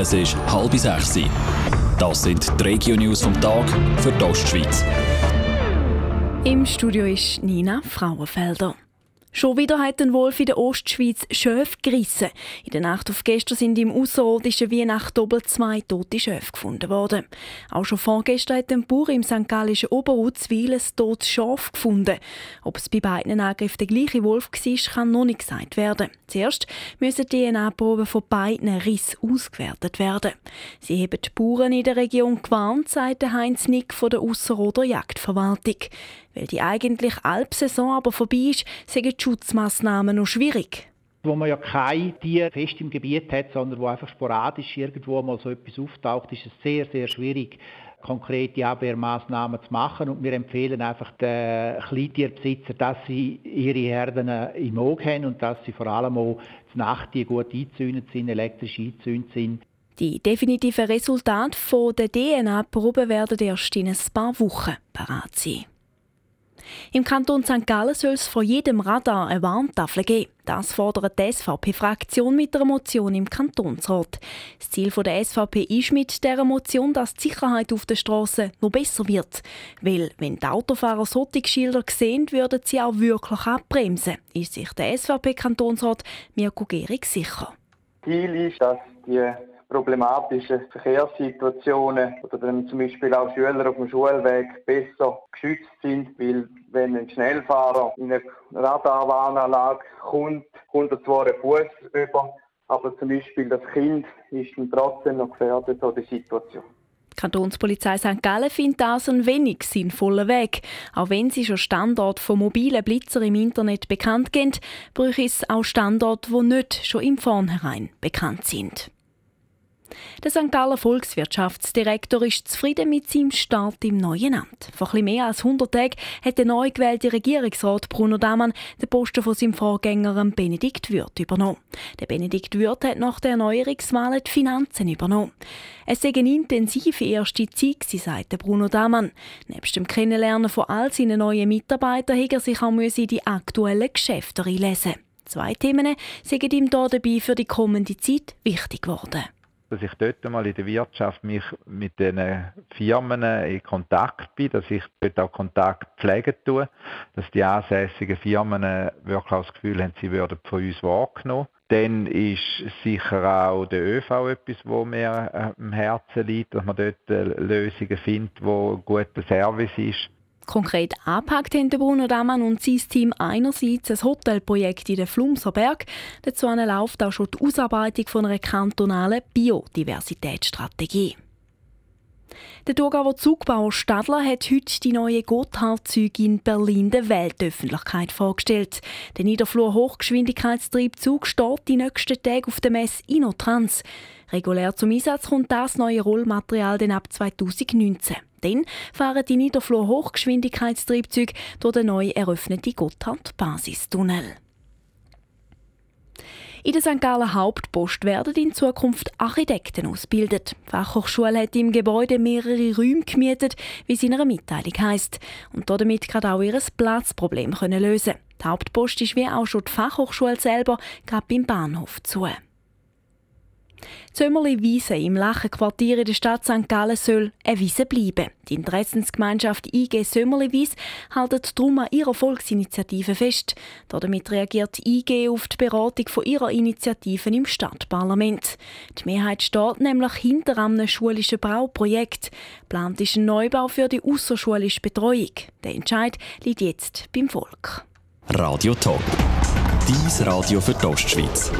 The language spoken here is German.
Es ist halb sechs. Das sind die Regio-News vom Tag für die Ostschweiz. Im Studio ist Nina Frauenfelder. Schon wieder hat ein Wolf in der Ostschweiz Schöf gerissen. In der Nacht auf gestern sind im ausserrhodischen Weihnacht doppelt zwei tote Schöfe gefunden worden. Auch schon vorgestern hat ein Bauer im St. Gallischen Oberutzwil ein totes Schaf gefunden. Ob es bei beiden Angriffen der gleiche Wolf war, kann noch nicht gesagt werden. Zuerst müssen die DNA-Proben von beiden Rissen ausgewertet werden. Sie haben die Bauern in der Region gewarnt, sagt Heinz Nick von der Ausserrhoder Jagdverwaltung. Weil die eigentlich Alpsaison aber vorbei ist, die Schutzmaßnahmen noch schwierig wo man ja keine Tiere fest im Gebiet hat, sondern wo einfach sporadisch irgendwo mal so etwas auftaucht, ist es sehr, sehr schwierig, konkrete Abwehrmaßnahmen zu machen. Und wir empfehlen einfach den Kleintierbesitzern, dass sie ihre Herden im Auge haben und dass sie vor allem auch die Nacht gut eingezäunt sind, elektrisch eingezäunt sind. Die definitiven Resultate der DNA-Probe werden erst in ein paar Wochen parat sein. Im Kanton St. Gallen soll es vor jedem Radar eine Warntafel geben. Das fordert die SVP-Fraktion mit der Motion im Kantonsrat. Das Ziel der SVP ist mit dieser Motion, dass die Sicherheit auf den Strassen noch besser wird. Weil, wenn die Autofahrer solche Schilder sehen, würden sie auch wirklich abbremsen, ist sich der SVP-Kantonsrat Mirko Gehrig sicher. Ziel ist, dass die problematischen Verkehrssituationen oder dann zum Beispiel auch Schüler auf dem Schulweg besser geschützt sind, weil wenn ein Schnellfahrer in eine Radarwarnanlage kommt, kommt er zwar einen Fuß über, aber zum Beispiel das Kind ist dann trotzdem noch gefährdet an der Situation. Die Kantonspolizei St. Gallen findet das einen wenig sinnvollen Weg. Auch wenn sie schon Standorte von mobilen Blitzer im Internet bekannt geben, braucht es auch Standorte, die nicht schon im Vornherein bekannt sind. Der St. Galler Volkswirtschaftsdirektor ist zufrieden mit seinem Start im neuen Amt. Vor etwas mehr als 100 Tagen hat der neu gewählte Regierungsrat Bruno Damann den Posten von seinem Vorgänger Benedikt Würth übernommen. Der Benedikt Würth hat nach der Erneuerungswahl die Finanzen übernommen. Es sei eine intensive erste Zeit, sagt Bruno Damann. Nebst dem Kennenlernen von all seinen neuen Mitarbeitern hat er sich auch in die aktuellen Geschäfte einlesen. Zwei Themen sind ihm dabei für die kommende Zeit wichtig geworden dass ich dort mal in der Wirtschaft mich mit den Firmen in Kontakt bin, dass ich dort auch Kontakt pflegen tue, dass die ansässigen Firmen wirklich auch das Gefühl haben, sie würden von uns wahrgenommen. Dann ist sicher auch der ÖV etwas, wo mir äh, am Herzen liegt, dass man dort äh, Lösungen findet, wo ein guter Service ist. Konkret angepackt haben Bruno Damann und sein Team einerseits ein Hotelprojekt in den Flumserberg. Dazu läuft auch schon die Ausarbeitung von einer kantonalen Biodiversitätsstrategie. Der Thurgauer Zugbauer Stadler hat heute die neue Gotthard-Züge in Berlin der Weltöffentlichkeit vorgestellt. Der Niederflur-Hochgeschwindigkeitstriebzug steht die nächsten Tage auf der Messe Innotrans. Regulär zum Einsatz kommt das neue Rollmaterial dann ab 2019. Dann fahren die Niederflur Hochgeschwindigkeitstriebzüge durch den neu eröffneten Gotthard-Basistunnel. In der St. Gallen Hauptpost werden in Zukunft Architekten ausgebildet. Die Fachhochschule hat im Gebäude mehrere Räume gemietet, wie es in einer Mitteilung heisst. Und damit kann auch ihr Platzproblem lösen. Die Hauptpost ist wie auch schon die Fachhochschule selber gerade beim Bahnhof zu. Zömmerli Wiese im Lachenquartier in der Stadt St. Gallen soll eine Wiese bleiben. Die Interessensgemeinschaft IG Sömmerli Wies hält darum an ihrer Volksinitiative fest. Damit reagiert IG auf die Beratung von ihrer Initiativen im Stadtparlament. Die Mehrheit steht nämlich hinter einem schulischen Bauprojekt. Plant ist ein Neubau für die außerschulische Betreuung. Der Entscheid liegt jetzt beim Volk. Radio Top. Dies Radio für die Ostschweiz.